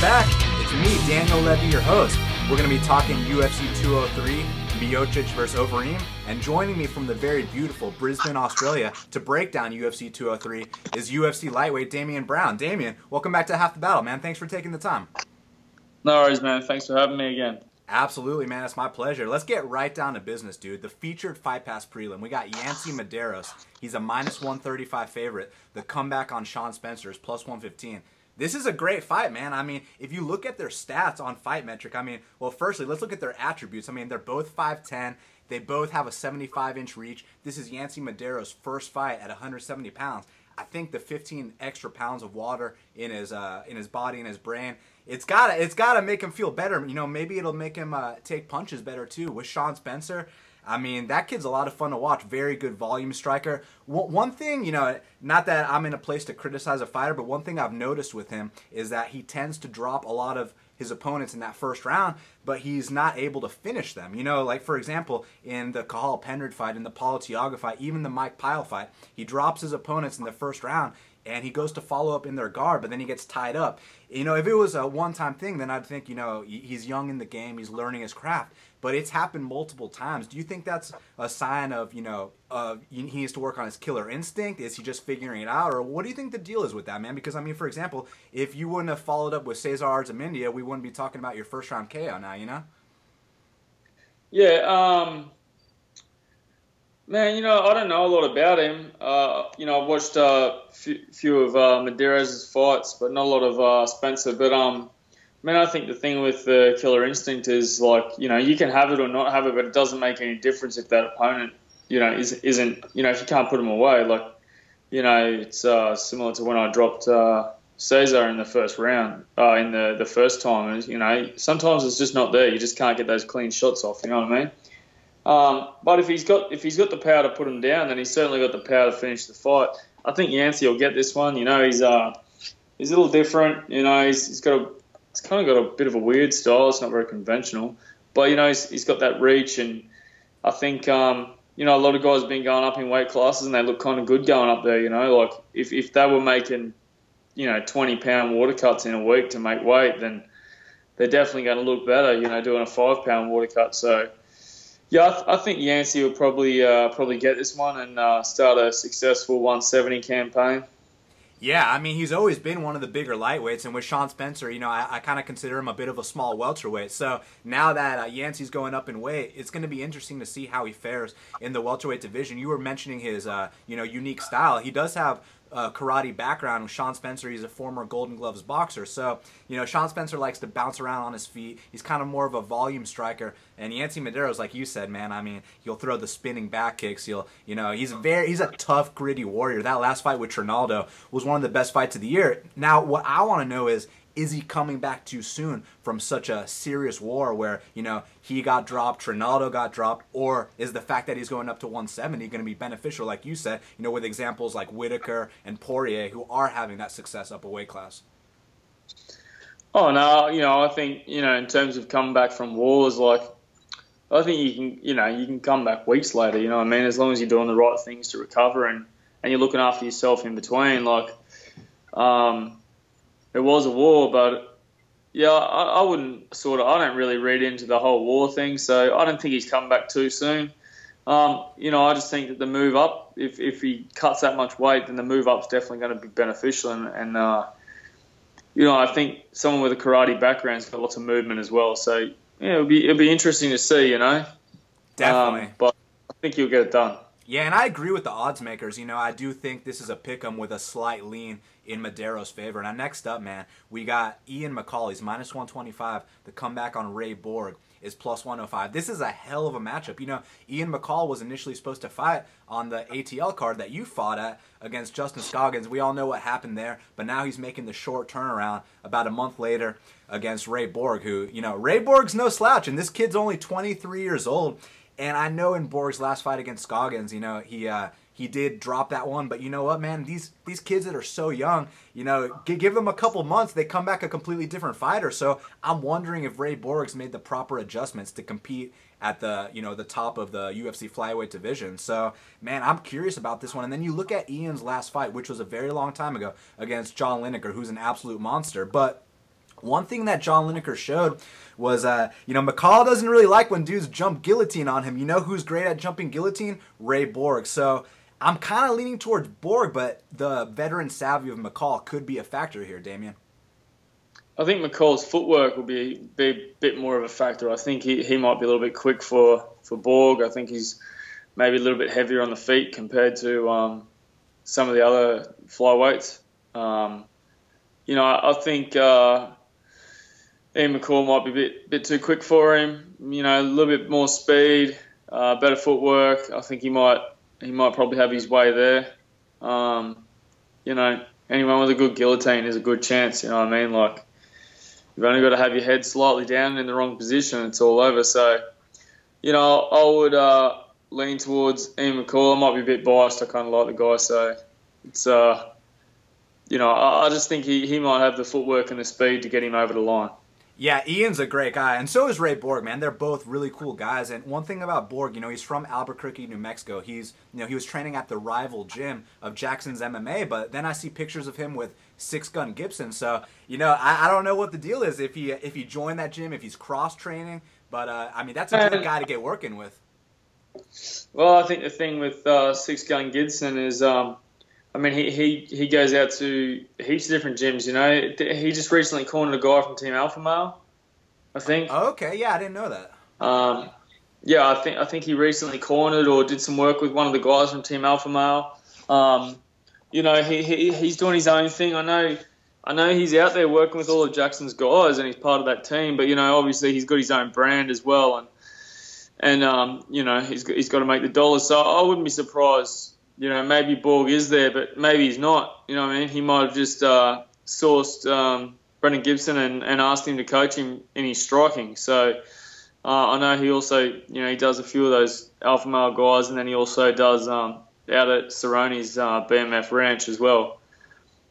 back. It's me, Daniel Levy, your host. We're going to be talking UFC 203, Miocic versus Overeem, and joining me from the very beautiful Brisbane, Australia, to break down UFC 203 is UFC lightweight Damian Brown. Damian, welcome back to Half the Battle, man. Thanks for taking the time. No worries, man. Thanks for having me again. Absolutely, man. It's my pleasure. Let's get right down to business, dude. The featured Fight Pass prelim. We got Yancy Medeiros. He's a minus 135 favorite. The comeback on Sean Spencer is plus 115 this is a great fight, man. I mean, if you look at their stats on Fight Metric, I mean, well, firstly, let's look at their attributes. I mean, they're both 5'10. They both have a 75 inch reach. This is Yancy Medeiros' first fight at 170 pounds. I think the 15 extra pounds of water in his uh, in his body and his brain, it's gotta it's gotta make him feel better. You know, maybe it'll make him uh, take punches better too. With Sean Spencer, I mean, that kid's a lot of fun to watch. Very good volume striker. One thing, you know, not that I'm in a place to criticize a fighter, but one thing I've noticed with him is that he tends to drop a lot of his opponents in that first round, but he's not able to finish them. You know, like for example, in the Cathal Pendred fight, in the Paulo Thiago fight, even the Mike Pyle fight, he drops his opponents in the first round and he goes to follow up in their guard, but then he gets tied up. You know, if it was a one time thing, then I'd think, you know, he's young in the game, he's learning his craft but it's happened multiple times. Do you think that's a sign of you know uh, he needs to work on his killer instinct? Is he just figuring it out, or what do you think the deal is with that man? Because I mean, for example, if you wouldn't have followed up with Cesar Arzamendia, we wouldn't be talking about your first round KO now. You know? Yeah. Um, man, you know I don't know a lot about him. Uh, you know I've watched a uh, few, few of uh, Medeiros' fights, but not a lot of uh, Spencer. But um I I think the thing with the killer instinct is like, you know, you can have it or not have it, but it doesn't make any difference if that opponent, you know, is, isn't, you know, if you can't put them away. Like, you know, it's uh, similar to when I dropped uh, Cesar in the first round, uh, in the, the first time. And, you know, sometimes it's just not there. You just can't get those clean shots off. You know what I mean? Um, but if he's got if he's got the power to put him down, then he's certainly got the power to finish the fight. I think Yancy will get this one. You know, he's uh, he's a little different. You know, he's, he's got a it's kind of got a bit of a weird style. It's not very conventional, but you know he's, he's got that reach, and I think um, you know a lot of guys have been going up in weight classes, and they look kind of good going up there. You know, like if if they were making you know 20 pound water cuts in a week to make weight, then they're definitely going to look better. You know, doing a five pound water cut. So yeah, I, th- I think Yancy will probably uh, probably get this one and uh, start a successful 170 campaign. Yeah, I mean, he's always been one of the bigger lightweights, and with Sean Spencer, you know, I, I kind of consider him a bit of a small welterweight. So now that uh, Yancy's going up in weight, it's going to be interesting to see how he fares in the welterweight division. You were mentioning his, uh, you know, unique style. He does have uh, karate background. Sean Spencer, he's a former Golden Gloves boxer. So, you know, Sean Spencer likes to bounce around on his feet. He's kind of more of a volume striker. And Yancy Medeiros, like you said, man, I mean, he'll throw the spinning back kicks. He'll, you know, he's very, he's a tough, gritty warrior. That last fight with Trinaldo was one of the best fights of the year. Now, what I want to know is, is he coming back too soon from such a serious war where you know he got dropped, Trinaldo got dropped, or is the fact that he's going up to 170 going to be beneficial, like you said, you know, with examples like Whittaker and Poirier who are having that success up a weight class? Oh no, you know, I think you know in terms of coming back from wars, like I think you can, you know, you can come back weeks later. You know I mean? As long as you're doing the right things to recover and and you're looking after yourself in between, like. Um, it was a war, but yeah, I, I, wouldn't sort of. I don't really read into the whole war thing, so I don't think he's come back too soon. Um, you know, I just think that the move up, if, if he cuts that much weight, then the move up's definitely going to be beneficial. And, and uh, you know, I think someone with a karate background's got lots of movement as well. So yeah, it'll be it'll be interesting to see. You know, definitely. Um, but I think he'll get it done. Yeah, and I agree with the odds makers. You know, I do think this is a pick 'em with a slight lean in Medeiros' favor. Now, next up, man, we got Ian McCall. He's minus 125. The comeback on Ray Borg is plus 105. This is a hell of a matchup. You know, Ian McCall was initially supposed to fight on the ATL card that you fought at against Justin Scoggins. We all know what happened there, but now he's making the short turnaround about a month later against Ray Borg, who, you know, Ray Borg's no slouch, and this kid's only 23 years old. And I know in Borg's last fight against Scoggins, you know, he uh, he did drop that one, but you know what, man? These these kids that are so young, you know, give them a couple months, they come back a completely different fighter. So I'm wondering if Ray Borg's made the proper adjustments to compete at the you know the top of the UFC flyweight division. So man, I'm curious about this one. And then you look at Ian's last fight, which was a very long time ago against John Lineker, who's an absolute monster, but One thing that John Lineker showed was, uh, you know, McCall doesn't really like when dudes jump guillotine on him. You know who's great at jumping guillotine? Ray Borg. So I'm kind of leaning towards Borg, but the veteran savvy of McCall could be a factor here, Damian. I think McCall's footwork will be, be a bit more of a factor. I think he, he might be a little bit quick for, for Borg. I think he's maybe a little bit heavier on the feet compared to um, some of the other flyweights. Um, you know, I, I think uh, Ian McCall might be a bit, bit too quick for him. You know, a little bit more speed, uh, better footwork. I think he might he might probably have his way there. Um, you know, anyone with a good guillotine is a good chance. You know what I mean? Like You've only got to have your head slightly down in the wrong position. It's all over. So, you know, I would uh, lean towards Ian McCall. I might be a bit biased. I kind of like the guy. So it's, uh, you know, I, just think he, he might have the footwork and the speed to get him over the line. Yeah, Ian's a great guy, and so is Ray Borg, man. They're both really cool guys. And one thing about Borg, you know, he's from Albuquerque, New Mexico. He's, you know, he was training at the rival gym of Jackson's MMA, but then I see pictures of him with Six Gun Gibson. So, you know, I, I don't know what the deal is if he if he joined that gym, if he's cross training. But uh, I mean, that's a good guy to get working with. Well, I think the thing with uh, Six Gun Gibson is, um, I mean, he, he, he goes out to heaps of different gyms. You know, he just recently cornered a guy from Team Alpha Male. I think. Oh, okay, yeah, I didn't know that. Um, yeah, I think I think he recently cornered or did some work with one of the guys from Team Alpha Male. Um, you know, he, he he's doing his own thing. I know. I know he's out there working with all of Jackson's guys, and he's part of that team. But you know, obviously, he's got his own brand as well, and and um, you know, he's he's got to make the dollars. So I wouldn't be surprised you know, maybe Borg is there, but maybe he's not. You know what I mean? He might have just uh, sourced um, Brandon Gibson and, and asked him to coach him in his striking. So uh, I know he also, you know, he does a few of those alpha male guys, and then he also does um, out at Cerrone's uh, BMF ranch as well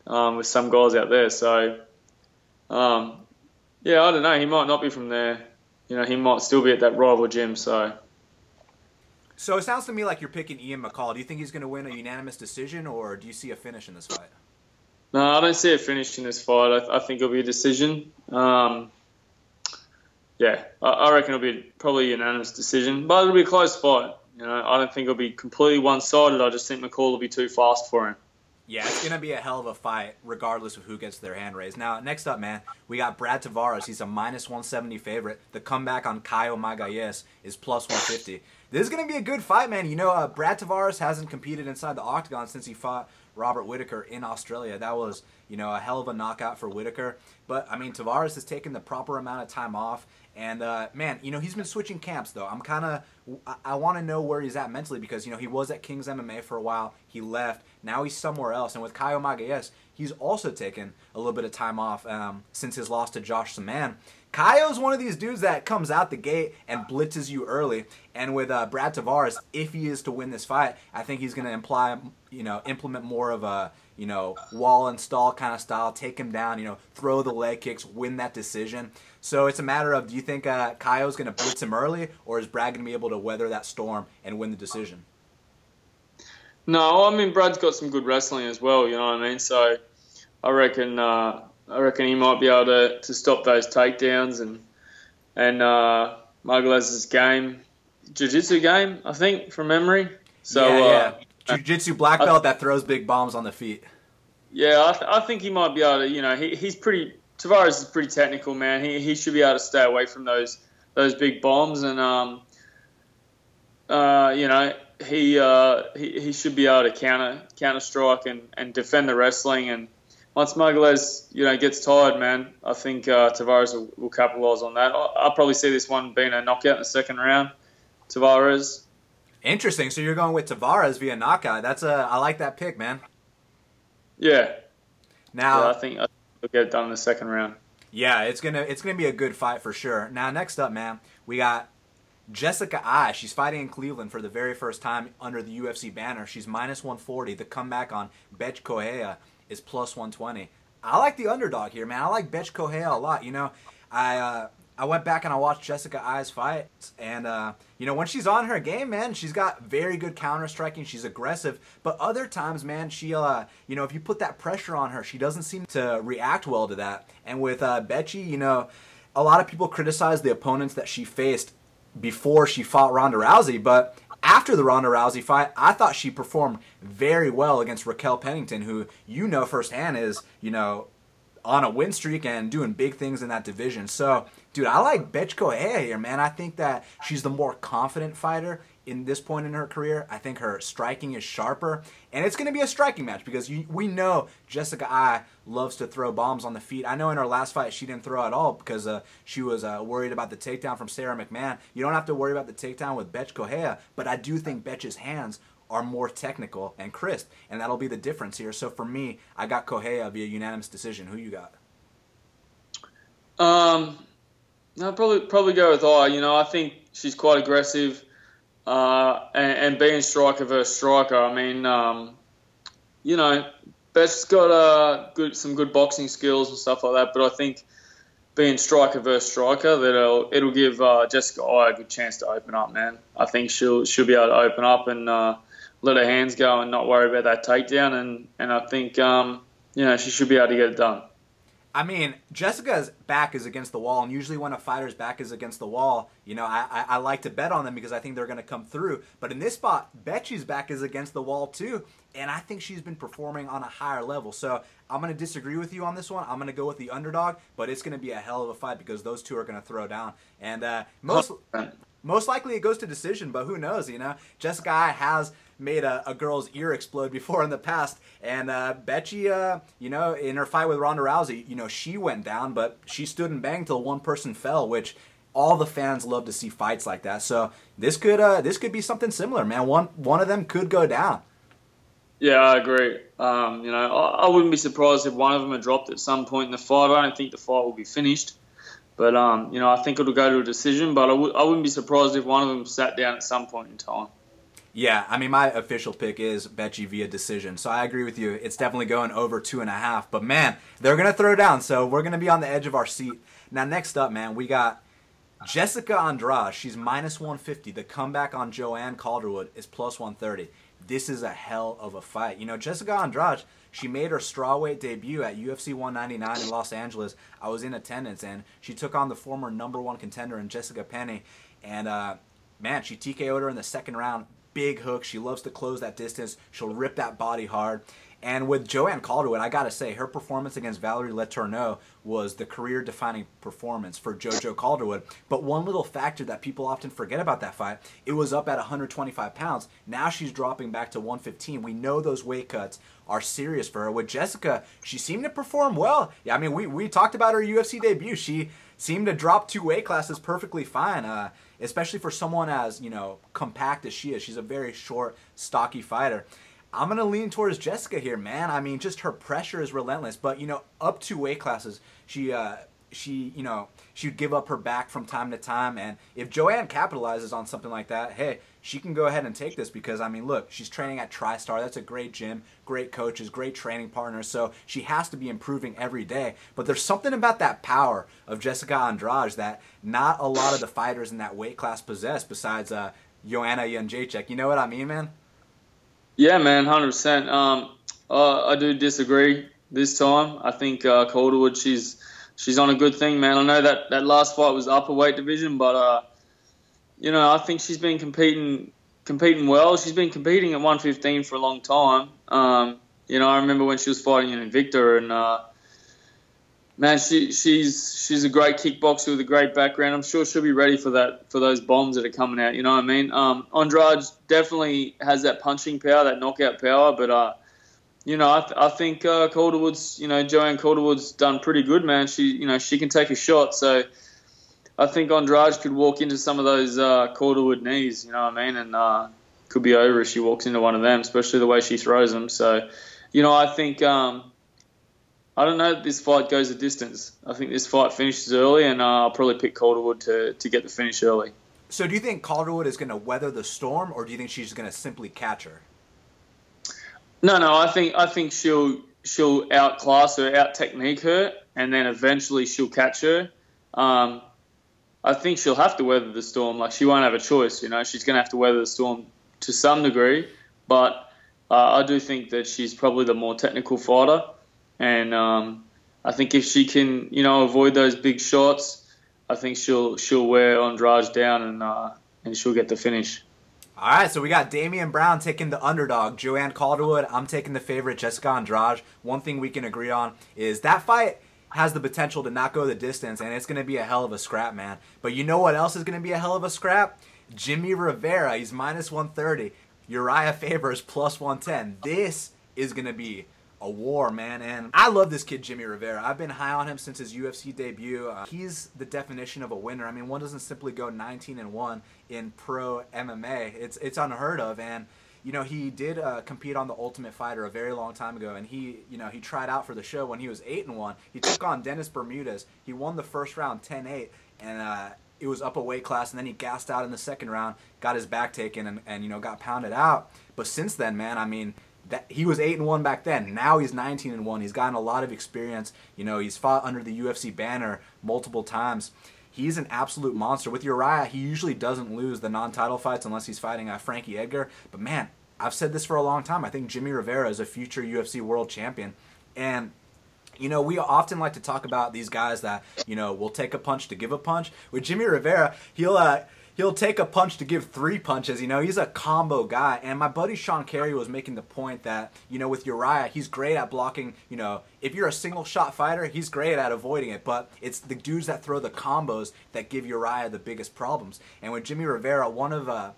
um, with some guys out there. So um, yeah, I don't know. He might not be from there. You know, he might still be at that rival gym. So. So it sounds to me like you're picking Ian McCall. Do you think he's going to win a unanimous decision, or do you see a finish in this fight? No, I don't see a finish in this fight. I, I think it'll be a decision. Um, yeah, I, I, reckon it'll be probably a unanimous decision, but it'll be a close fight. You know, I don't think it'll be completely one-sided. I just think McCall will be too fast for him. Yeah, it's going to be a hell of a fight, regardless of who gets their hand raised. Now, next up, man, we got Brad Tavares. He's a minus 170 favorite. The comeback on Caio Magalhães is plus 150. This is going to be a good fight, man. You know, uh, Brad Tavares hasn't competed inside the octagon since he fought Robert Whittaker in Australia. That was, you know, a hell of a knockout for Whittaker. But, I mean, Tavares has taken the proper amount of time off. And, uh, man, you know, he's been switching camps, though. I'm kind of, I, I want to know where he's at mentally because, you know, he was at King's MMA for a while. He left. Now he's somewhere else. And with Caio Magalhães, he's also taken a little bit of time off um, since his loss to Josh Samman. Caio's one of these dudes that comes out the gate and blitzes you early. And with uh, Brad Tavares, if he is to win this fight, I think he's going to imply, you know, implement more of a, you know, wall and stall kind of style, take him down, you know, throw the leg kicks, win that decision. So it's a matter of, do you think uh, Caio's going to blitz him early, or is Brad going to be able to weather that storm and win the decision? No, I mean Brad's got some good wrestling as well. You know what I mean? So I reckon uh, I reckon he might be able to, to stop those takedowns and and uh, game, jiu-jitsu game, I think, from memory. So yeah, yeah. Uh, jiu-jitsu black belt that throws big bombs on the feet. Yeah, I, th- I think he might be able to. You know, he, he's pretty. Tavares is pretty technical, man. He, he should be able to stay away from those those big bombs, and um, uh, you know, he uh, he he should be able to counter counter strike and, and defend the wrestling and once Magalhães, you know, gets tired, man, I think uh, Tavares will, will capitalise on that. I'll, I'll, probably see this one being a knockout in the second round. Tavares. Interesting. So you're going with Tavares via knockout. That's a I like that pick, man. Yeah. Now yeah, I think we'll get it done in the second round. Yeah, it's gonna it's gonna be a good fight for sure. Now next up, man, we got Jessica Eye. She's fighting in Cleveland for the very first time under the UFC banner. She's minus 140. The comeback on Bethe Correia is plus 120. I like the underdog here, man. I like Bethe Correia a lot. You know, I uh, I went back and I watched Jessica Eye's fight, and uh, you know when she's on her game, man, she's got very good counter striking. She's aggressive, but other times, man, she, uh, you know, if you put that pressure on her, she doesn't seem to react well to that. And with uh, Betchy, you know, a lot of people criticize the opponents that she faced before she fought Ronda Rousey, but after the Ronda Rousey fight, I thought she performed very well against Raquel Pennington, who you know firsthand is, you know, on a win streak and doing big things in that division. So, dude, I like Correia here, man. I think that she's the more confident fighter in this point in her career. I think her striking is sharper, and it's going to be a striking match because you, we know Jessica Eye loves to throw bombs on the feet. I know in her last fight she didn't throw at all because uh, she was uh, worried about the takedown from Sara McMann. You don't have to worry about the takedown with Bethe Correia, but I do think Betch's hands are more technical and crisp, and that'll be the difference here. So for me, I got Correia via unanimous decision. Who you got? Um, I'll probably probably go with Eye. You know, I think she's quite aggressive, uh, and, and being striker versus striker. I mean, um, you know, Beth's got uh, good some good boxing skills and stuff like that, but I think being striker versus striker, that it'll it'll give uh, Jessica Eye a good chance to open up, man. I think she'll she'll be able to open up and uh, let her hands go and not worry about that takedown. And, and I think, um, you know, she should be able to get it done. I mean, Jessica's back is against the wall, and usually when a fighter's back is against the wall, you know, I, I, I like to bet on them because I think they're going to come through. But in this spot, Betchy's back is against the wall too, and I think she's been performing on a higher level. So I'm going to disagree with you on this one. I'm going to go with the underdog, but it's going to be a hell of a fight because those two are going to throw down. And uh, most most likely it goes to decision, but who knows? You know, Jessica has made a, a, girl's ear explode before in the past. And uh, Betchy, uh, you know, in her fight with Ronda Rousey, you know, she went down, but she stood and banged till one person fell, which all the fans love to see fights like that. So this could uh, this could be something similar, man. One one of them could go down. Yeah, I agree. Um, you know, I, I, wouldn't be surprised if one of them had dropped at some point in the fight. I don't think the fight will be finished. But um, you know, I think it'll go to a decision. But I w- I wouldn't be surprised if one of them sat down at some point in time. Yeah, I mean, my official pick is Betchy via decision. So I agree with you. It's definitely going over two and a half. But man, they're going to throw down. So we're going to be on the edge of our seat. Now, next up, man, we got Jessica Andrade. She's minus 150. The comeback on Joanne Calderwood is plus 130. This is a hell of a fight. You know, Jessica Andrade, she made her strawweight debut at UFC 199 in Los Angeles. I was in attendance, and she took on the former number one contender in Jessica Penne. And, uh, man, she TKO'd her in the second round big hook. She loves to close that distance. She'll rip that body hard. And with Joanne Calderwood, I gotta say, her performance against Valerie Letourneau was the career-defining performance for JoJo Calderwood. But one little factor that people often forget about that fight, it was up at 125 pounds. Now she's dropping back to 115. We know those weight cuts are serious for her. With Jessica, she seemed to perform well. Yeah, I mean, we, we talked about her UFC debut. She seemed to drop two weight classes perfectly fine. Uh, especially for someone as you know compact as she is. She's a very short, stocky fighter. I'm gonna lean towards Jessica here, man. I mean, just her pressure is relentless. But you know, up two weight classes, she uh, she you know she'd give up her back from time to time. And if Joanne capitalizes on something like that, hey, she can go ahead and take this because I mean, look, she's training at TriStar. That's a great gym, great coaches, great training partners. So she has to be improving every day. But there's something about that power of Jessica Andrade that not a lot of the fighters in that weight class possess. Besides uh, Joanna Jędrzejczyk. You know what I mean, man? Yeah, man, hundred um, percent. Uh, I do disagree this time. I think uh, Calderwood, she's she's on a good thing, man. I know that that last fight was upper weight division, but uh, you know, I think she's been competing competing well. She's been competing at 115 for a long time. Um, you know, I remember when she was fighting in Invicta, and uh, man, she she's she's a great kickboxer with a great background. I'm sure she'll be ready for that for those bombs that are coming out. You know what I mean? Um, Andrade definitely has that punching power, that knockout power, but uh, you know, I, th- I think uh, Calderwood's, you know, Joanne Calderwood's done pretty good, man. She, you know, she can take a shot, so I think Andrade could walk into some of those uh, Calderwood knees, you know what I mean, and uh, could be over if she walks into one of them, especially the way she throws them. So, you know, I think um, I don't know if this fight goes a distance. I think this fight finishes early, and uh, I'll probably pick Calderwood to to get the finish early. So, do you think Calderwood is going to weather the storm, or do you think she's going to simply catch her? No, no, I think I think she'll she'll outclass her, out technique her, and then eventually she'll catch her. Um, I think she'll have to weather the storm. Like she won't have a choice. You know, she's going to have to weather the storm to some degree. But uh, I do think that she's probably the more technical fighter, and um, I think if she can, you know, avoid those big shots, I think she'll she'll wear Andrade down and uh, and she'll get the finish. All right, so we got Damian Brown taking the underdog, Joanne Calderwood. I'm taking the favorite, Jessica Andrade. One thing we can agree on is that fight has the potential to not go the distance, and it's going to be a hell of a scrap, man. But you know what else is going to be a hell of a scrap? Jimmy Rivera, he's minus 130. Uriah Faber's plus 110. This is going to be a war, man. And I love this kid, Jimmy Rivera. I've been high on him since his UFC debut. Uh, he's the definition of a winner. I mean, one doesn't simply go 19 and one in pro MMA. It's it's unheard of. And you know, he did uh, compete on the Ultimate Fighter a very long time ago, and he, you know, he tried out for the show when he was eight and one. He took on Dennis Bermudez. He won the first round 10-8, and uh, it was up a weight class, and then he gassed out in the second round, got his back taken, and, and you know, got pounded out. But since then, man, I mean, that he was eight and one back then. Now he's 19 and one. He's gotten a lot of experience. You know, he's fought under the UFC banner multiple times. He's an absolute monster. With Uriah, he usually doesn't lose the non-title fights unless he's fighting uh, Frankie Edgar. But man, I've said this for a long time. I think Jimmy Rivera is a future UFC world champion, and you know, we often like to talk about these guys that, you know, will take a punch to give a punch. With Jimmy Rivera, he'll uh, he'll take a punch to give three punches. You know, he's a combo guy. And my buddy Sean Carey was making the point that, you know, with Uriah, he's great at blocking. You know, if you're a single shot fighter, he's great at avoiding it. But it's the dudes that throw the combos that give Uriah the biggest problems. And with Jimmy Rivera, one of uh,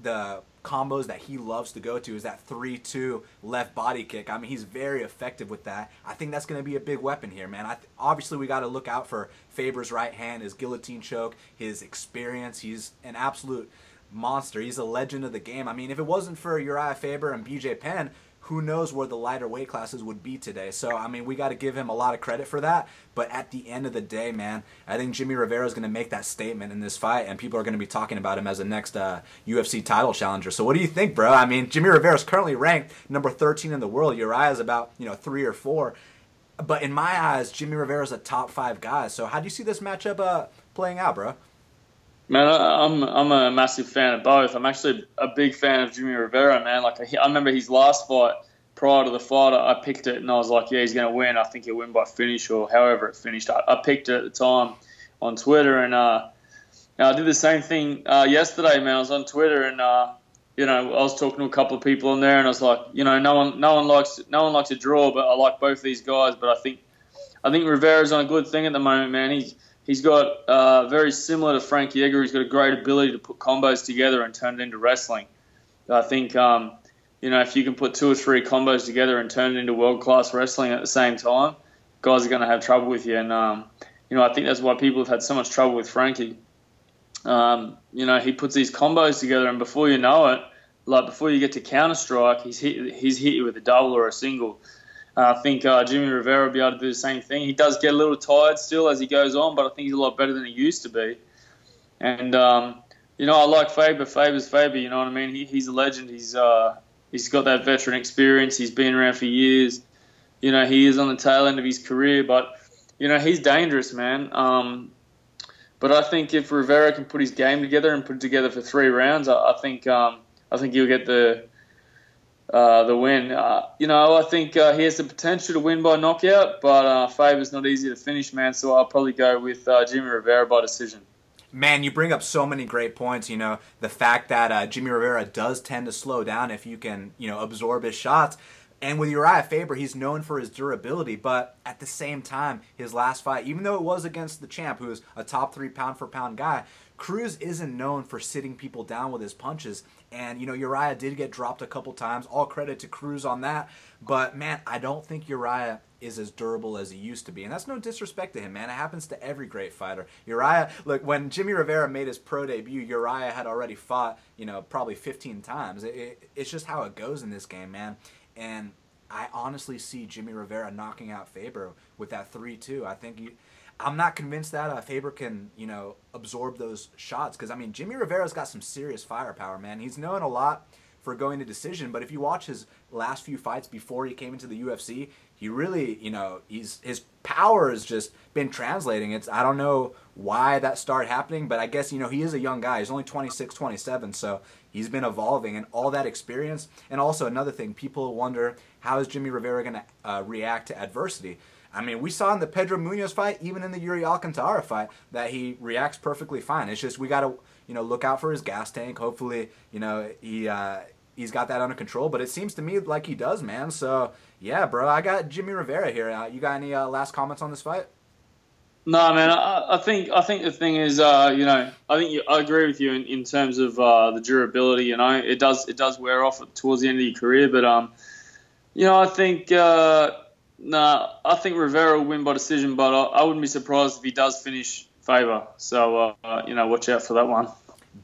the combos that he loves to go to is that 3-2 left body kick. I mean, he's very effective with that. I think that's going to be a big weapon here, man. Th- obviously, we got to look out for Faber's right hand, his guillotine choke, his experience. He's an absolute monster. He's a legend of the game. I mean, if it wasn't for Uriah Faber and BJ Penn, who knows where the lighter weight classes would be today. So, I mean, we got to give him a lot of credit for that. But at the end of the day, man, I think Jimmy Rivera is going to make that statement in this fight, and people are going to be talking about him as the next uh, UFC title challenger. So, what do you think, bro? I mean, Jimmy Rivera is currently ranked number 13 in the world. Uriah is about, you know, three or four. But in my eyes, Jimmy Rivera is a top five guy. So, how do you see this matchup uh, playing out, bro? Man, I'm I'm a massive fan of both. I'm actually a big fan of Jimmy Rivera, man. Like I remember his last fight prior to the fight, I picked it and I was like, yeah, he's going to win. I think he'll win by finish or however it finished. I, I picked it at the time on Twitter and uh, I did the same thing uh, yesterday, man. I was on Twitter and uh, you know I was talking to a couple of people in there and I was like, you know, no one no one likes no one likes a draw, but I like both these guys. But I think I think Rivera's on a good thing at the moment, man. He's He's got uh, very similar to Frankie Edgar. He's got a great ability to put combos together and turn it into wrestling. I think um, you know if you can put two or three combos together and turn it into world class wrestling at the same time, guys are going to have trouble with you. And um, you know I think that's why people have had so much trouble with Frankie. Um, you know he puts these combos together, and before you know it, like before you get to counter strike, he's hit he's hit you with a double or a single. Uh, I think uh, Jimmy Rivera will be able to do the same thing. He does get a little tired still as he goes on, but I think he's a lot better than he used to be. And um, you know, I like Faber. Faber's Faber. You know what I mean? He, he's a legend. He's uh, he's got that veteran experience. He's been around for years. You know, he is on the tail end of his career, but you know, he's dangerous, man. Um, but I think if Rivera can put his game together and put it together for three rounds, I, I think um, I think he'll get the uh, the win. Uh, you know, I think uh, he has the potential to win by knockout, but uh, Faber's not easy to finish, man. So I'll probably go with uh, Jimmy Rivera by decision. Man, you bring up so many great points. You know, the fact that uh, Jimmy Rivera does tend to slow down if you can, you know, absorb his shots. And with Uriah Faber, he's known for his durability, but at the same time, his last fight, even though it was against the champ, who is a top three pound for pound guy, Cruz isn't known for sitting people down with his punches. And, you know, Uriah did get dropped a couple times. All credit to Cruz on that. But, man, I don't think Uriah is as durable as he used to be. And that's no disrespect to him, man. It happens to every great fighter. Uriah, look, when Jimmy Rivera made his pro debut, Uriah had already fought, you know, probably 15 times. It, it, it's just how it goes in this game, man. And I honestly see Jimmy Rivera knocking out Faber with that 3 2. I think you I'm not convinced that uh, Faber can, you know, absorb those shots because I mean Jimmy Rivera's got some serious firepower, man. He's known a lot for going to decision, but if you watch his last few fights before he came into the UFC, he really, you know, he's his power has just been translating. It's I don't know why that started happening, but I guess you know he is a young guy. He's only 26, 27, so he's been evolving and all that experience. And also another thing, people wonder how is Jimmy Rivera going to uh, react to adversity. I mean, we saw in the Pedro Munhoz fight, even in the Yuri Alcantara fight, that he reacts perfectly fine. It's just we got to you know look out for his gas tank. Hopefully, you know he uh, he's got that under control. But it seems to me like he does, man. So yeah, bro, I got Jimmy Rivera here. Uh, you got any uh, last comments on this fight? No, man. I, I, think I think the thing is, uh, you know, I think you, I agree with you in, in terms of uh, the durability. You know, it does it does wear off towards the end of your career, but um, you know, I think uh, nah, I think Rivera will win by decision, but I, I wouldn't be surprised if he does finish Faber. So uh, you know, watch out for that one.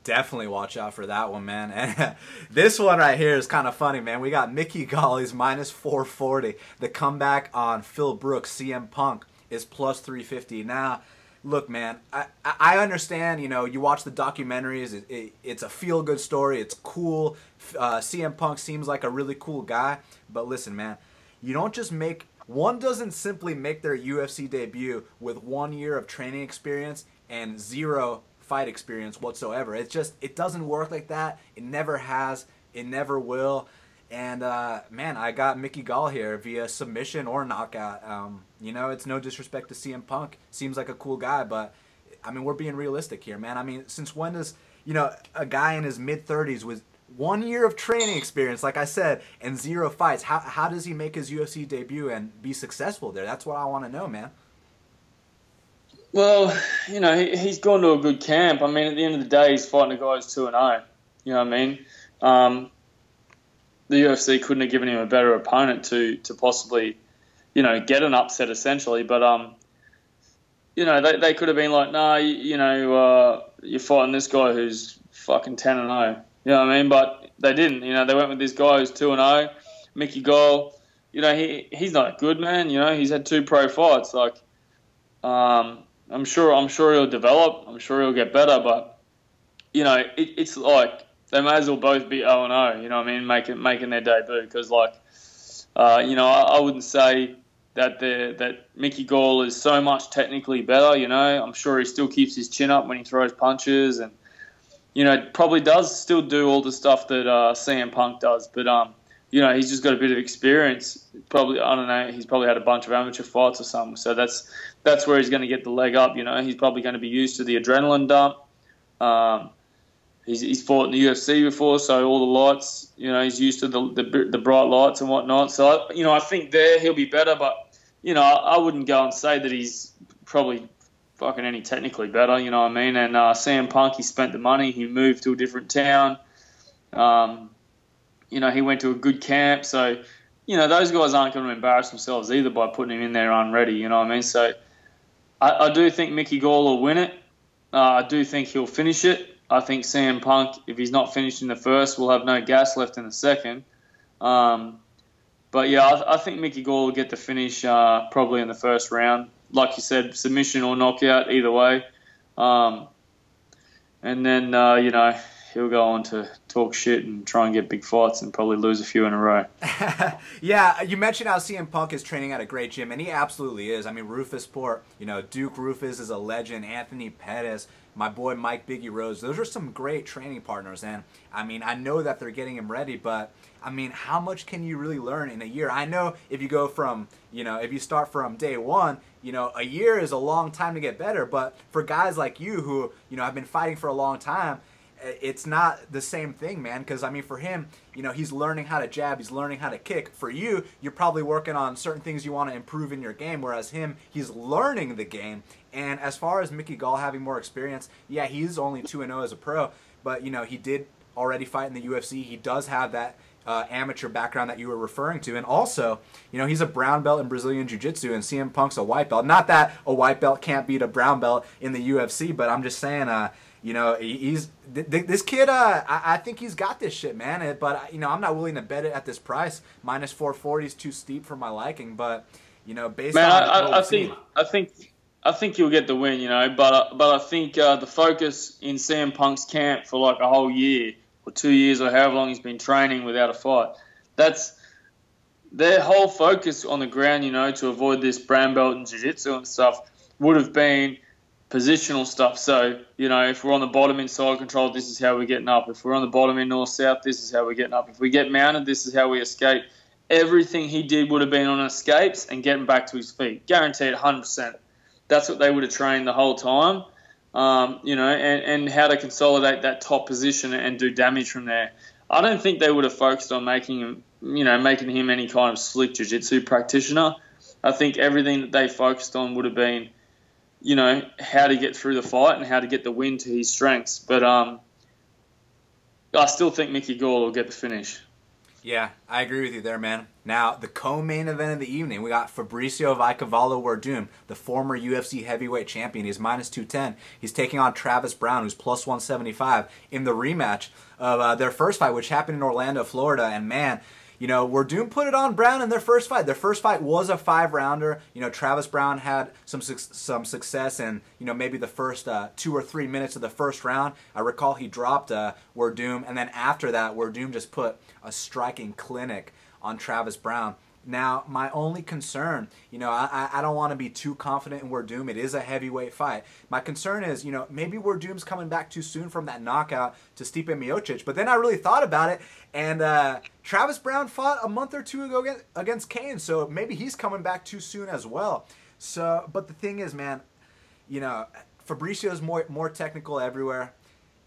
Definitely watch out for that one, man. And this one right here is kind of funny, man. We got Mickey Gall's minus 440. The comeback on Phil Brooks, CM Punk, is plus 350. Now, look, man, I, I understand, you know, you watch the documentaries, it, it, it's a feel good story, it's cool. Uh, CM Punk seems like a really cool guy. But listen, man, you don't just make. One doesn't simply make their UFC debut with one year of training experience and zero fight experience whatsoever. It just it doesn't work like that. It never has. It never will. And uh, man, I got Mickey Gall here via submission or knockout. Um, you know, it's no disrespect to CM Punk. Seems like a cool guy, but I mean, we're being realistic here, man. I mean, since when does you know a guy in his mid thirties with one year of training experience, like I said, and zero fights, how how does he make his UFC debut and be successful there? That's what I want to know, man. Well, you know, he, he's gone to a good camp. I mean, at the end of the day, he's fighting a guy who's 2 and 0. You know what I mean? Um, the UFC couldn't have given him a better opponent to, to possibly, you know, get an upset essentially. But, um, you know, they, they could have been like, nah, you, you know, uh, you're fighting this guy who's fucking 10 and 0. You know what I mean? But they didn't. You know, they went with this guy who's 2 and 0, Mickey Gall. You know, he he's not a good, man. You know, he's had two pro fights. Like, um, I'm sure I'm sure he'll develop. I'm sure he'll get better. But you know, it, it's like they may as well both be 0 and 0. You know what I mean? Making making their debut because like, uh, you know, I, I wouldn't say that the that Mickey Gall is so much technically better. You know, I'm sure he still keeps his chin up when he throws punches and. You know, probably does still do all the stuff that uh, CM Punk does, but um, you know, he's just got a bit of experience. Probably, I don't know, he's probably had a bunch of amateur fights or something. So that's that's where he's going to get the leg up. You know, he's probably going to be used to the adrenaline dump. Um, he's, he's fought in the UFC before, so all the lights, you know, he's used to the the, the bright lights and whatnot. So you know, I think there he'll be better, but you know, I, I wouldn't go and say that he's probably fucking any technically better. You know what I mean? And uh, CM Punk, he spent the money, he moved to a different town. Um, you know, he went to a good camp. So, you know, those guys aren't going to embarrass themselves either by putting him in there unready. You know what I mean? So, I, I do think Mickey Gall will win it. Uh, I do think he'll finish it. I think CM Punk, if he's not finished in the first, will have no gas left in the second. Um, but yeah, I, I, think Mickey Gall will get the finish uh, probably in the first round. Like you said, submission or knockout, either way. Um, and then, uh, you know, he'll go on to talk shit and try and get big fights and probably lose a few in a row. yeah, you mentioned how CM Punk is training at a great gym, and he absolutely is. I mean, Roufusport, you know, Duke Roufus is a legend. Anthony Pettis, my boy Mike Biggie Rhodes, those are some great training partners. And I mean, I know that they're getting him ready, but I mean, how much can you really learn in a year? I know if you go from, you know, if you start from day one, you know, a year is a long time to get better. But for guys like you who, you know, have been fighting for a long time, it's not the same thing, man. Because I mean, for him, you know, he's learning how to jab, he's learning how to kick. For you, you're probably working on certain things you want to improve in your game. Whereas him, he's learning the game. And as far as Mickey Gall having more experience, yeah, he's only two and zero oh as a pro, but you know, he did already fight in the UFC. He does have that. Uh, amateur background that you were referring to, and also, you know, he's a brown belt in Brazilian Jiu-Jitsu, and CM Punk's a white belt. Not that a white belt can't beat a brown belt in the UFC, but I'm just saying, uh, you know, he's this kid. Uh, I, think he's got this shit, man. But you know, I'm not willing to bet it at this price. Minus 440 is too steep for my liking. But you know, based man, on I, I think I think I think you'll get the win. You know, but but I think uh, the focus in CM Punk's camp for like a whole year or two years or however long he's been training without a fight. That's their whole focus on the ground. You know, to avoid this brown belt and jiu-jitsu and stuff would have been positional stuff. So, you know, if we're on the bottom in side control, this is how we're getting up. If we're on the bottom in north south, this is how we're getting up. If we get mounted, this is how we escape. Everything he did would have been on escapes and getting back to his feet. Guaranteed 100%. That's what they would have trained the whole time. Um, you know, and, and how to consolidate that top position and do damage from there. I don't think they would have focused on making him, you know, making him any kind of slick jiu-jitsu practitioner. I think everything that they focused on would have been, you know, how to get through the fight and how to get the win to his strengths. But um, I still think Mickey Gall will get the finish. Yeah, I agree with you there, man. Now, the co-main event of the evening, we got Fabricio Vai Cavalo Werdum, the former UFC heavyweight champion. He's minus 210. He's taking on Travis Browne, who's plus 175, in the rematch of uh, their first fight, which happened in Orlando, Florida. And man, you know, Werdum put it on Browne in their first fight. Their first fight was a five rounder. You know, Travis Browne had some some success in you know maybe the first uh, two or three minutes of the first round. I recall he dropped uh, Doom, and then after that, Werdum just put a striking clinic on Travis Browne. Now, my only concern, you know, I, I don't want to be too confident in Werdum. It is a heavyweight fight. My concern is, you know, maybe Werdum's coming back too soon from that knockout to Stipe Miocic. But then I really thought about it, and uh, Travis Browne fought a month or two ago against, against Cain, so maybe he's coming back too soon as well. So, but the thing is, man, you know, Fabricio's more more technical everywhere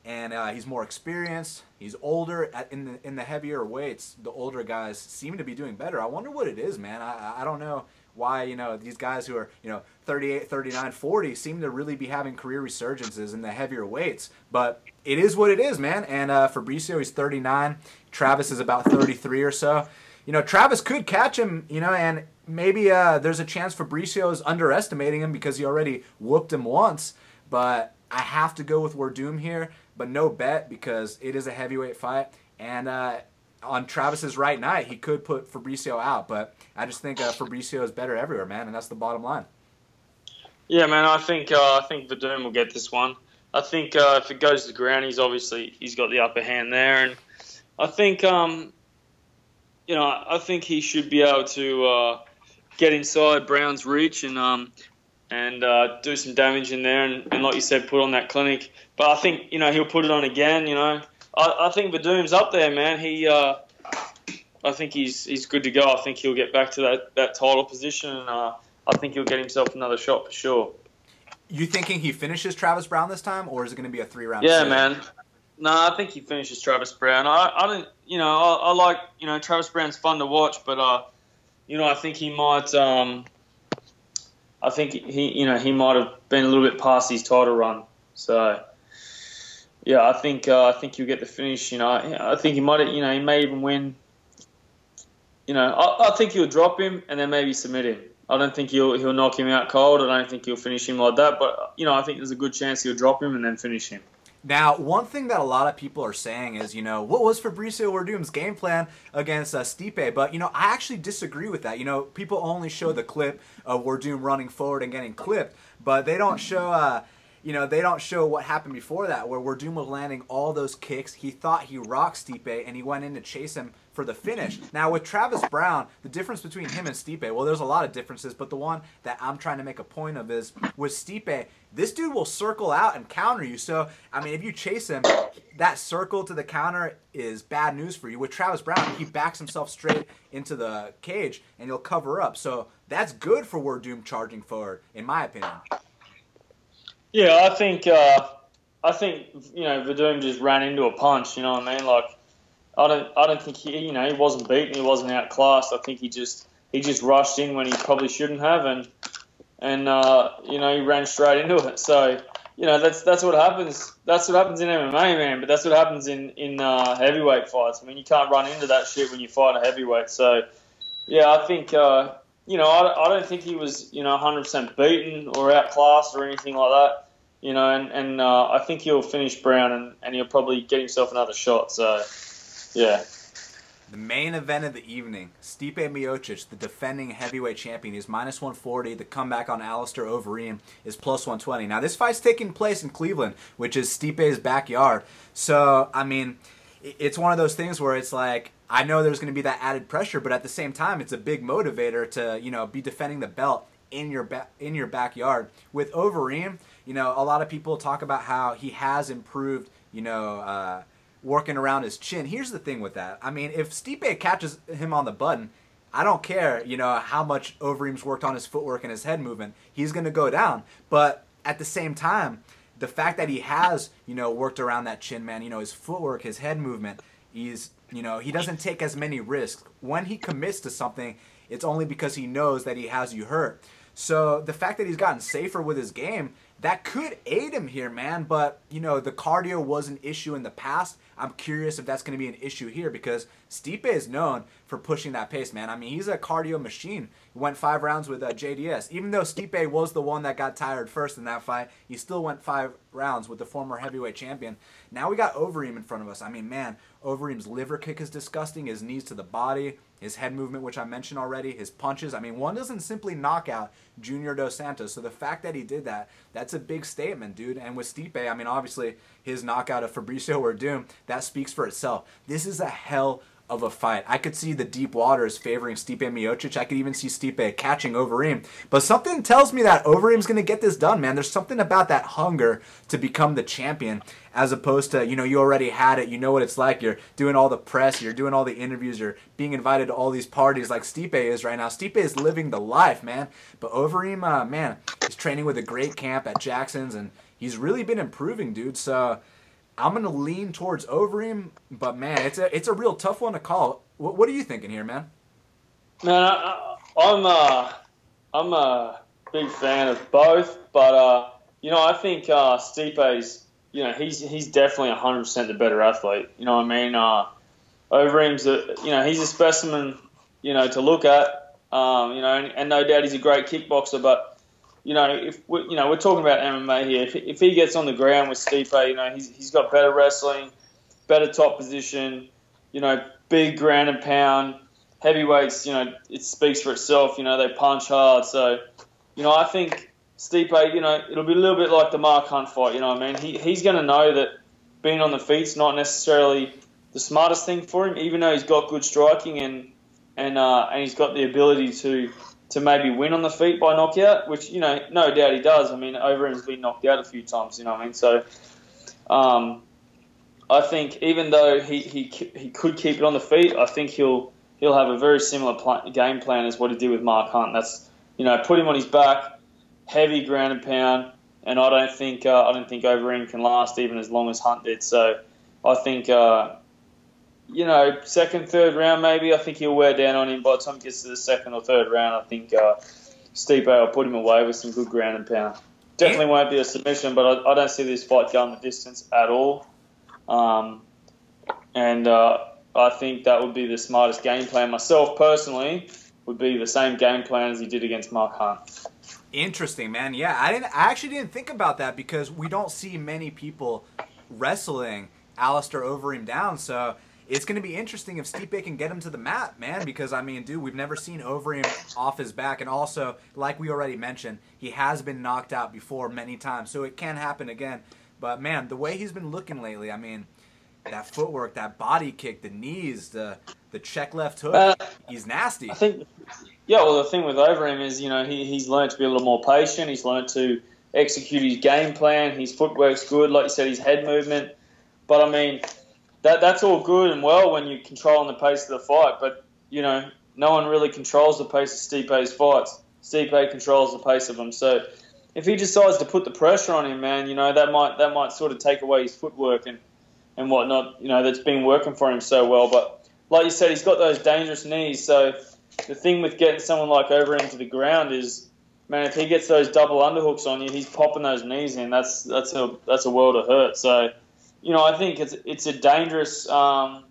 and uh, he's more experienced. He's older in the in the heavier weights. The older guys seem to be doing better. I wonder what it is, man. I I don't know why you know these guys who are you know 38 39 40 seem to really be having career resurgences in the heavier weights but it is what it is man and uh, fabricio he's 39 travis is about 33 or so you know travis could catch him you know and maybe uh, there's a chance fabricio is underestimating him because he already whooped him once but i have to go with Werdum here but no bet because it is a heavyweight fight. And uh, on Travis's right night, he could put Fabricio out. But I just think uh, Fabricio is better everywhere, man, and that's the bottom line. Yeah, man. I think uh, I think Werdum will get this one. I think uh, if it goes to the ground, he's obviously he's got the upper hand there, and I think um, you know I think he should be able to uh, get inside Browne's reach and um, and uh, do some damage in there, and, and, like you said, put on that clinic. But I think you know he'll put it on again. You know, I, I think Werdum's up there, man. He, uh, I think he's he's good to go. I think he'll get back to that that title position, and uh, I think he'll get himself another shot for sure. You thinking he finishes Travis Browne this time, or is it going to be a three round? Yeah, man. No, I think he finishes Travis Browne. I, I don't, you know, I, I like, you know, Travis Browne's fun to watch, but, uh, you know, I think he might, um, I think he, you know, he might have been a little bit past his title run. So, yeah, I think uh, I think he'll get the finish. You know, I think he might, you know, he may even win. You know, I, I think he'll drop him and then maybe submit him. I don't think he'll he'll knock him out cold. I don't think he'll finish him like that. But you know, I think there's a good chance he'll drop him and then finish him. Now, one thing that a lot of people are saying is, you know, what was Fabricio Werdum's game plan against uh, Stipe? But, you know, I actually disagree with that. You know, people only show the clip of Werdum running forward and getting clipped, but they don't show, uh, you know, they don't show what happened before that, where Werdum was landing all those kicks. He thought he rocked Stipe, and he went in to chase him for the finish. Now with Travis Browne, the difference between him and Stipe, well, there's a lot of differences, but the one that I'm trying to make a point of is with Stipe, this dude will circle out and counter you. So I mean, if you chase him, that circle to the counter is bad news for you. With Travis Browne, he backs himself straight into the cage and he'll cover up. So that's good for Werdum charging forward, in my opinion. Yeah, I think uh, I think you know Werdum just ran into a punch. You know what I mean? Like I don't I don't think he you know he wasn't beaten, he wasn't outclassed. I think he just he just rushed in when he probably shouldn't have, and and uh, you know he ran straight into it. So you know that's that's what happens. That's what happens in MMA, man. But that's what happens in in uh, heavyweight fights. I mean, you can't run into that shit when you fight a heavyweight. So yeah, I think. Uh, you know, I, I don't think he was, you know, 100% beaten or outclassed or anything like that. You know, and, and uh, I think he'll finish Browne and, and he'll probably get himself another shot. So, yeah. The main event of the evening, Stipe Miocic, the defending heavyweight champion, is minus 140. The comeback on Alistair Overeem is plus 120. Now, this fight's taking place in Cleveland, which is Stipe's backyard. So, I mean, it's one of those things where it's like, I know there's going to be that added pressure, but at the same time, it's a big motivator to, you know, be defending the belt in your ba- in your backyard. With Overeem, you know, a lot of people talk about how he has improved, you know, uh, working around his chin. Here's the thing with that. I mean, if Stipe catches him on the button, I don't care, you know, how much Overeem's worked on his footwork and his head movement. He's going to go down. But at the same time, the fact that he has, you know, worked around that chin, man, you know, his footwork, his head movement, he's, you know, he doesn't take as many risks. When he commits to something, it's only because he knows that he has you hurt. So the fact that he's gotten safer with his game, that could aid him here, man. But, you know, the cardio was an issue in the past. I'm curious if that's going to be an issue here because Stipe is known for pushing that pace, man. I mean, he's a cardio machine. He went five rounds with uh, JDS. Even though Stipe was the one that got tired first in that fight, he still went five rounds with the former heavyweight champion. Now we got Overeem in front of us. I mean, man, Overeem's liver kick is disgusting. His knees to the body, his head movement, which I mentioned already, his punches. I mean, one doesn't simply knock out Junior Dos Santos. So the fact that he did that, that's a big statement, dude. And with Stipe, I mean, obviously his knockout of Fabricio Werdum, that speaks for itself. This is a hell of a fight. I could see the deep waters favoring Stipe Miocic. I could even see Stipe catching Overeem. But something tells me that Overeem's going to get this done, man. There's something about that hunger to become the champion as opposed to, you know, you already had it. You know what it's like. You're doing all the press. You're doing all the interviews. You're being invited to all these parties like Stipe is right now. Stipe is living the life, man. But Overeem, uh, man, he's training with a great camp at Jackson's and he's really been improving, dude. So I'm gonna lean towards Overeem, but man, it's a it's a real tough one to call. What, what are you thinking here, man? Man, I, am uh, I'm a big fan of both, but uh, you know, I think uh, Stipe's, you know, he's he's definitely 100 percent the better athlete. You know what I mean? Uh, Overeem's, a, you know, he's a specimen, you know, to look at. Um, you know, and, and no doubt he's a great kickboxer, but you know, if we, you know, we're talking about MMA here. If, if he gets on the ground with Stipe, you know, he's, he's got better wrestling, better top position, you know, big ground and pound, heavyweights. You know, it speaks for itself. You know, they punch hard. So, you know, I think Stipe, you know, it'll be a little bit like the Mark Hunt fight. You know, what I mean, he he's going to know that being on the feet's not necessarily the smartest thing for him, even though he's got good striking and and uh, and he's got the ability to to maybe win on the feet by knockout, which you know, no doubt he does. I mean, Overeem's been knocked out a few times. You know what I mean? So, um, I think even though he, he he could keep it on the feet, I think he'll he'll have a very similar game plan as what he did with Mark Hunt. That's you know, put him on his back, heavy ground and pound, and I don't think uh, I don't think Overeem can last even as long as Hunt did. So, I think. Uh, you know, second, third round maybe. I think he'll wear down on him by the time he gets to the second or third round. I think uh, Stipe will put him away with some good ground and pound. Definitely won't be a submission, but I, I don't see this fight going the distance at all. Um, and uh, I think that would be the smartest game plan. Myself personally would be the same game plan as he did against Mark Hunt. Interesting, man. Yeah, I didn't. I actually didn't think about that because we don't see many people wrestling Alistair him down. So it's going to be interesting if Stipe can get him to the mat, man. Because I mean, dude, we've never seen Overeem off his back, and also, like we already mentioned, he has been knocked out before many times, so it can happen again. But man, the way he's been looking lately, I mean, that footwork, that body kick, the knees, the the check left hook, uh, he's nasty. I think, yeah. Well, the thing with Overeem is, you know, he, he's learned to be a little more patient. He's learned to execute his game plan. His footwork's good, like you said, his head movement. But I mean, that that's all good and well when you're controlling the pace of the fight, but you know no one really controls the pace of Stipe's fights. Stipe controls the pace of them. So if he decides to put the pressure on him, man, you know that might that might sort of take away his footwork and and whatnot. You know that's been working for him so well. But like you said, he's got those dangerous knees. So the thing with getting someone like Overeem to the ground is, man, if he gets those double underhooks on you, he's popping those knees in. That's that's a that's a world of hurt. So you know, I think it's it's a dangerous. Um,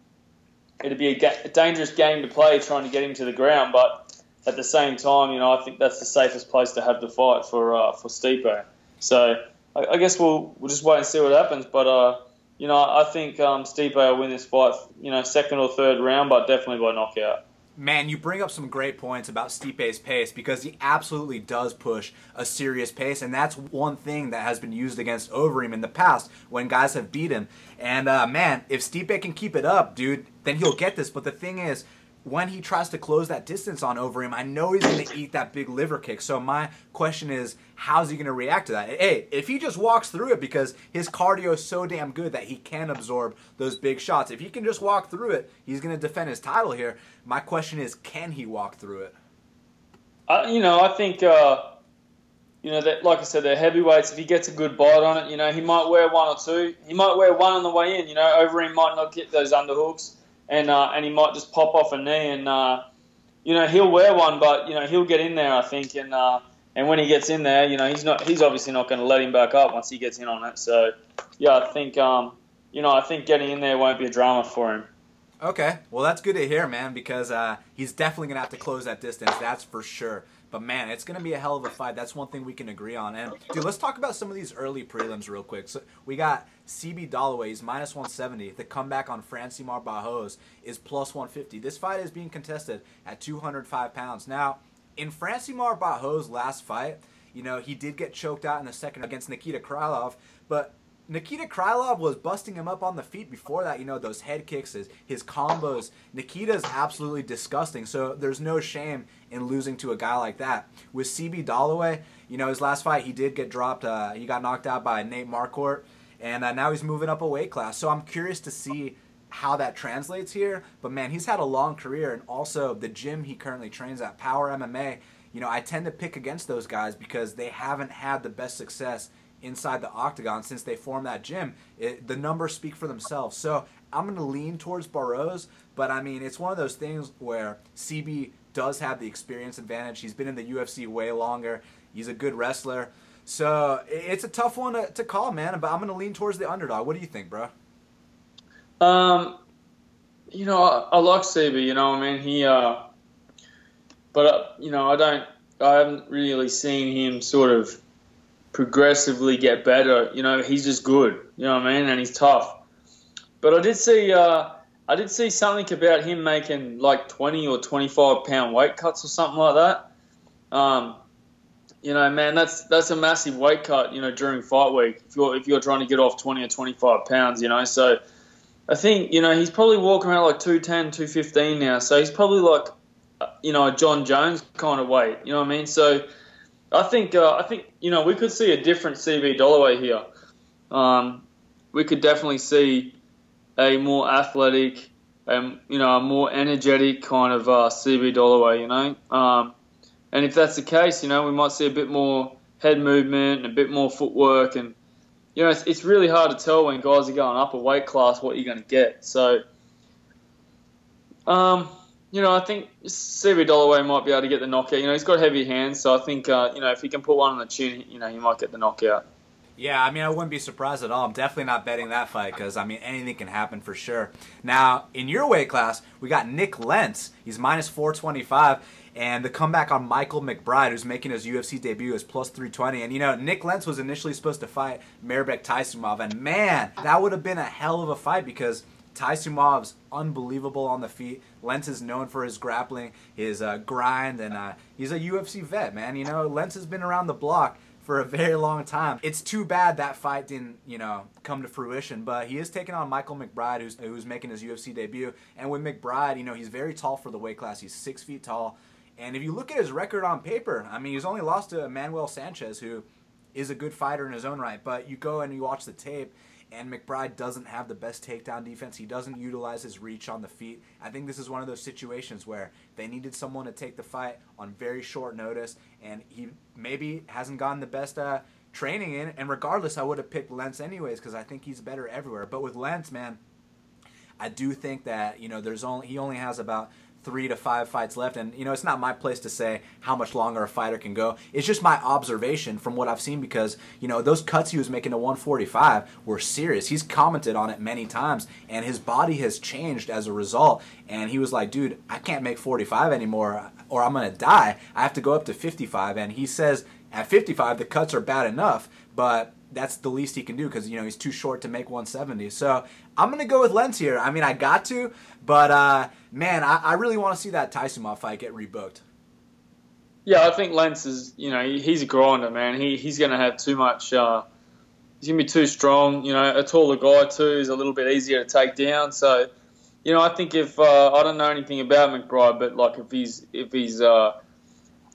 it'd be a, ga- a, dangerous game to play trying to get him to the ground, but at the same time, you know, I think that's the safest place to have the fight for uh, for Stipe. So I, I, guess we'll we'll just wait and see what happens. But uh, you know, I think um, Stipe will win this fight. You know, second or third round, but definitely by knockout. Man, you bring up some great points about Stipe's pace because he absolutely does push a serious pace, and that's one thing that has been used against Overeem in the past when guys have beat him. And uh, man, if Stipe can keep it up, dude, then he'll get this. But the thing is, when he tries to close that distance on Overeem, I know he's going to eat that big liver kick. So my question is, how's he going to react to that? Hey, if he just walks through it because his cardio is so damn good that he can absorb those big shots, if he can just walk through it, he's going to defend his title here. My question is, can he walk through it? You know, I think, uh, you know, that like I said, they're heavyweights. If he gets a good bite on it, you know, he might wear one or two. He might wear one on the way in. You know, Overeem might not get those underhooks and uh, and he might just pop off a knee, and uh, you know he'll wear one, but you know he'll get in there, I think, and uh, and when he gets in there, you know he's not he's obviously not going to let him back up once he gets in on it. So yeah, I think um, you know I think getting in there won't be a drama for him. Okay, well that's good to hear, man, because uh, he's definitely gonna have to close that distance. That's for sure. But man, it's gonna be a hell of a fight. That's one thing we can agree on. And dude, let's talk about some of these early prelims real quick. So we got CB Dollaway, he's minus 170. The comeback on Francimar Barros is plus 150. This fight is being contested at 205 pounds. Now, in Francimar Barros' last fight, you know, he did get choked out in the second against Nikita Krylov, but Nikita Krylov was busting him up on the feet before that. You know, those head kicks, his, his combos. Nikita's absolutely disgusting. So there's no shame in losing to a guy like that. With CB Dollaway, you know, his last fight, he did get dropped. Uh, he got knocked out by Nate Marquardt and uh, now he's moving up a weight class. So I'm curious to see how that translates here. But man, he's had a long career, and also the gym he currently trains at, Power MMA. You know, I tend to pick against those guys because they haven't had the best success inside the octagon since they formed that gym. It, the numbers speak for themselves. So I'm going to lean towards Barros, but I mean, it's one of those things where CB does have the experience advantage. He's been in the UFC way longer. He's a good wrestler. So it's a tough one to, to call, man. But I'm going to lean towards the underdog. What do you think, bro? Um, you know, I, I like CB. You know, I mean, he. Uh, but uh, you know, I don't. I haven't really seen him sort of progressively get better. You know, he's just good. You know what I mean? And he's tough. But I did see. Uh, I did see something about him making like 20 or 25 pound weight cuts or something like that. Um, you know, man, that's that's a massive weight cut. You know, during fight week, if you're if you're trying to get off 20 or 25 pounds, you know, so I think you know he's probably walking around like 210, 215 now. So he's probably like, you know, a Jon Jones kind of weight. You know what I mean? So I think uh, I think you know we could see a different CB Dollaway here. Um, we could definitely see a more athletic, um, you know, a more energetic kind of uh, CB Dollaway. You know. Um, and if that's the case, you know, we might see a bit more head movement and a bit more footwork. And, you know, it's, it's really hard to tell when guys are going up a weight class what you're going to get. So, um, you know, I think CB Dollaway might be able to get the knockout. You know, he's got heavy hands, so I think, uh, you know, if he can put one on the chin, you know, he might get the knockout. Yeah, I mean, I wouldn't be surprised at all. I'm definitely not betting that fight because, I mean, anything can happen for sure. Now, in your weight class, we got Nick Lentz. He's minus 425. And the comeback on Michael McBride, who's making his UFC debut, is plus 320. And you know, Nick Lentz was initially supposed to fight Mairbek Taisumov, and man, that would have been a hell of a fight because Taisumov's unbelievable on the feet. Lentz is known for his grappling, his uh, grind, and uh, he's a UFC vet, man. You know, Lentz has been around the block for a very long time. It's too bad that fight didn't, you know, come to fruition. But he is taking on Michael McBride, who's who's making his UFC debut. And with McBride, you know, he's very tall for the weight class. He's six feet tall. And if you look at his record on paper, I mean, he's only lost to Manuel Sanchez, who is a good fighter in his own right. But you go and you watch the tape, and McBride doesn't have the best takedown defense. He doesn't utilize his reach on the feet. I think this is one of those situations where they needed someone to take the fight on very short notice, and he maybe hasn't gotten the best uh, training in. And regardless, I would have picked Lentz anyways because I think he's better everywhere. But with Lentz, man, I do think that you know there's only he only has about three to five fights left. And, you know, it's not my place to say how much longer a fighter can go. It's just my observation from what I've seen because, you know, those cuts he was making to 145 were serious. He's commented on it many times, and his body has changed as a result. And he was like, dude, I can't make 45 anymore or I'm going to die. I have to go up to 55. And he says at 55, the cuts are bad enough, but that's the least he can do because you know he's too short to make 170. So I'm gonna go with Lentz here. I mean, I got to, but uh, man, I, I really want to see that Taisumov fight get rebooked. Yeah, I think Lentz is, you know, he's a grinder, man. He he's gonna have too much. Uh, he's gonna be too strong. You know, a taller guy too is a little bit easier to take down. So, you know, I think if uh, I don't know anything about McBride, but like if he's if he's uh,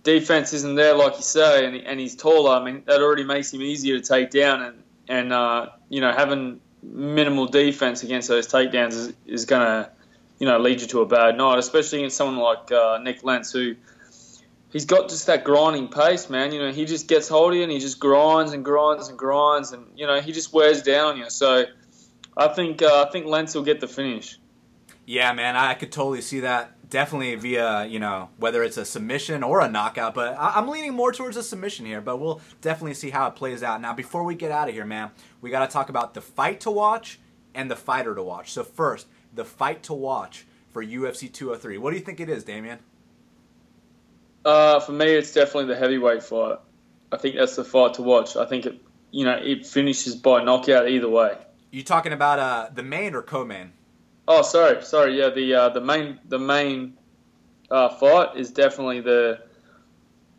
defense isn't there, like you say, and, and he's taller, I mean, that already makes him easier to take down, and and uh, you know having minimal defense against those takedowns is, is going to you know lead you to a bad night, especially against someone like uh, Nick Lentz who. He's got just that grinding pace, man. You know, he just gets hold of you and he just grinds and grinds and grinds, and you know he just wears down on you. So, I think uh, I think Lentz will get the finish. Yeah, man, I could totally see that. Definitely via, you know, whether it's a submission or a knockout, but I- am leaning more towards a submission here, but we'll definitely see how it plays out. Now, before we get out of here, man, we got to talk about the fight to watch and the fighter to watch. So, first, the fight to watch for UFC 203. What do you think it is, Damian? Uh, for me, it's definitely the heavyweight fight. I think that's the fight to watch. I think it, you know, it finishes by knockout either way. You talking about uh, the main or co-main? Oh, sorry, sorry. Yeah, the uh, the main the main uh, fight is definitely the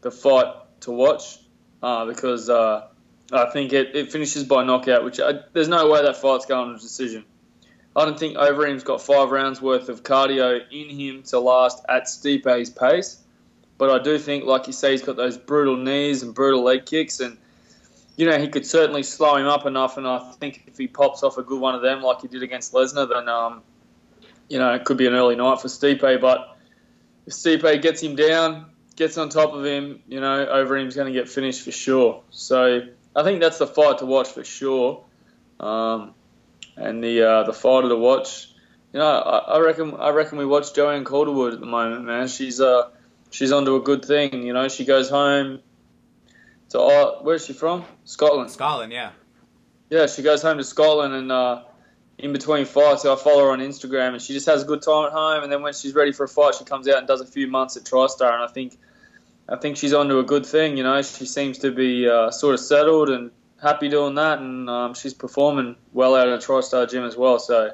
the fight to watch uh, because uh, I think it, it finishes by knockout. Which I, there's no way that fight's going to decision. I don't think Overeem's got five rounds worth of cardio in him to last at Stipe's pace. But I do think, like you say, he's got those brutal knees and brutal leg kicks, and you know he could certainly slow him up enough. And I think if he pops off a good one of them, like he did against Lesnar, then um, you know, it could be an early night for Stipe, but if Stipe gets him down, gets on top of him, you know, Overeem's going to get finished for sure. So I think that's the fight to watch for sure. Um, and the uh, the fighter to watch, you know, I, I, reckon I reckon we watch Joanne Calderwood at the moment, man. She's uh she's onto a good thing. You know, she goes home to uh, where's she from? Scotland. Scotland, yeah. Yeah, she goes home to Scotland and. Uh, in between fights. I follow her on Instagram, and she just has a good time at home. And then when she's ready for a fight, she comes out and does a few months at TriStar. And I think, I think she's onto a good thing. You know, she seems to be uh, sort of settled and happy doing that, and um, she's performing well out of the TriStar gym as well. So,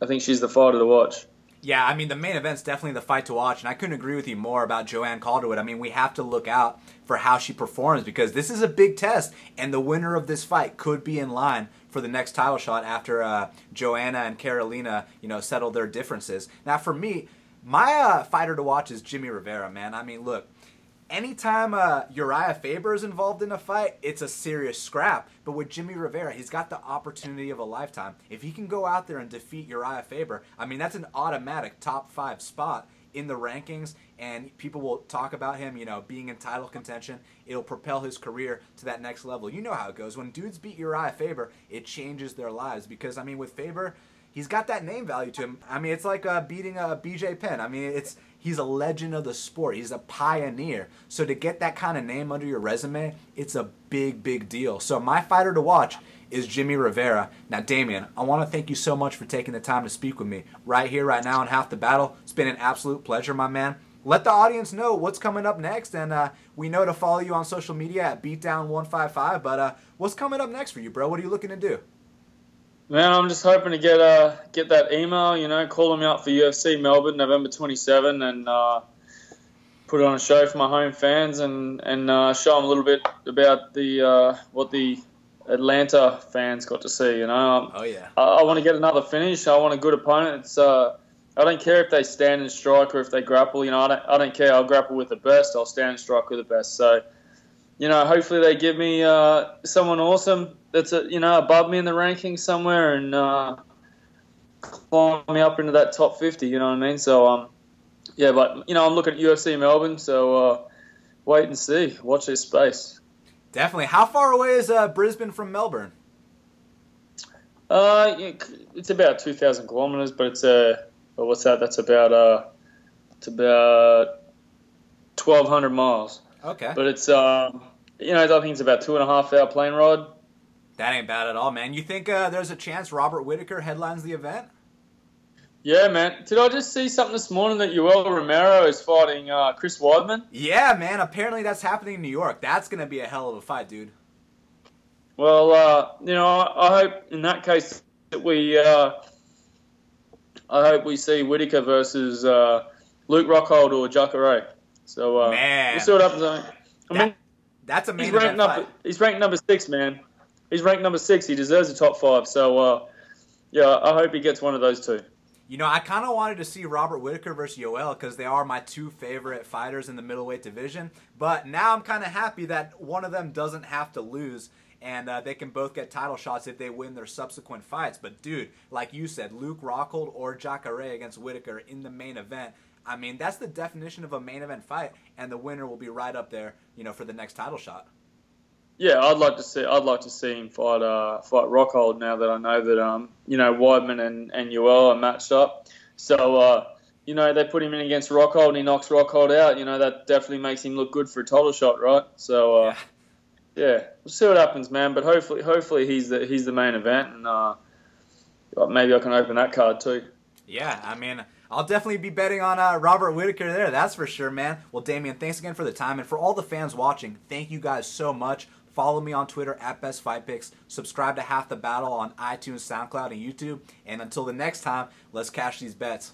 I think she's the fighter to watch. Yeah, I mean the main event's definitely the fight to watch, and I couldn't agree with you more about Joanne Calderwood. I mean, we have to look out for how she performs because this is a big test, and the winner of this fight could be in line for the next title shot after uh, Joanna and Karolina, you know, settle their differences. Now, for me, my uh, fighter to watch is Jimmy Rivera, man. I mean, look, anytime uh, Uriah Faber is involved in a fight, it's a serious scrap. But with Jimmy Rivera, he's got the opportunity of a lifetime. If he can go out there and defeat Uriah Faber, I mean, that's an automatic top five spot in the rankings and people will talk about him, you know, being in title contention. It'll propel his career to that next level. You know how it goes. When dudes beat Uriah Faber, it changes their lives because I mean, with Faber, he's got that name value to him. I mean, it's like uh, beating a uh, BJ Penn. I mean, it's he's a legend of the sport. He's a pioneer. So to get that kind of name under your resume, it's a big, big deal. So my fighter to watch is Jimmy Rivera. Now, Damian, I want to thank you so much for taking the time to speak with me right here, right now, in Half the Battle. It's been an absolute pleasure, my man let the audience know what's coming up next. And uh, we know to follow you on social media at Beatdown155. But uh, what's coming up next for you, bro? What are you looking to do? Man, I'm just hoping to get uh, get that email, you know, call me out for UFC Melbourne, November 27, and uh, put on a show for my home fans and and uh, show them a little bit about the uh, what the Atlanta fans got to see. You know, um, oh yeah, I, I want to get another finish. I want a good opponent. It's uh, I don't care if they stand and strike or if they grapple. You know, I don't, I don't care. I'll grapple with the best. I'll stand and strike with the best. So, you know, hopefully they give me uh, someone awesome that's a, you know above me in the rankings somewhere and uh, climb me up into that top 50. You know what I mean? So, um, yeah, but you know, I'm looking at UFC Melbourne. So, uh, wait and see. Watch this space. Definitely. How far away is uh, Brisbane from Melbourne? Uh, it's about 2,000 kilometers, but it's a but what's that? That's about uh, it's about twelve hundred miles. Okay. But it's um, you know, I think it's about two and a half hour plane ride. That ain't bad at all, man. You think uh, there's a chance Robert Whittaker headlines the event? Yeah, man. Did I just see something this morning that Yoel Romero is fighting uh, Chris Weidman? Yeah, man. Apparently that's happening in New York. That's gonna be a hell of a fight, dude. Well, uh, you know, I, I hope in that case that we uh, I hope we see Whittaker versus uh, Luke Rockhold or Jacare. So uh, man. we'll see what happens. I mean, that's a main he's ranked number, He's ranked number six, man. He's ranked number six. He deserves a top five. So uh, yeah, I hope he gets one of those two. You know, I kind of wanted to see Robert Whittaker versus Yoel because they are my two favorite fighters in the middleweight division. But now I'm kind of happy that one of them doesn't have to lose and uh, they can both get title shots if they win their subsequent fights. But dude, like you said, Luke Rockhold or Jacare against Whittaker in the main event. I mean, that's the definition of a main event fight, and the winner will be right up there, you know, for the next title shot. Yeah, I'd like to see. I'd like to see him fight uh, fight Rockhold now that I know that um you know Weidman and and Yoel are matched up. So uh, you know they put him in against Rockhold and he knocks Rockhold out. You know that definitely makes him look good for a title shot, right? So uh, yeah. yeah, we'll see what happens, man. But hopefully, hopefully he's the he's the main event, and uh, maybe I can open that card too. Yeah, I mean, I'll definitely be betting on uh, Robert Whittaker there. That's for sure, man. Well, Damian, thanks again for the time, and for all the fans watching, thank you guys so much. Follow me on Twitter at Best Fight Picks. Subscribe to Half the Battle on iTunes, SoundCloud, and YouTube. And until the next time, let's cash these bets.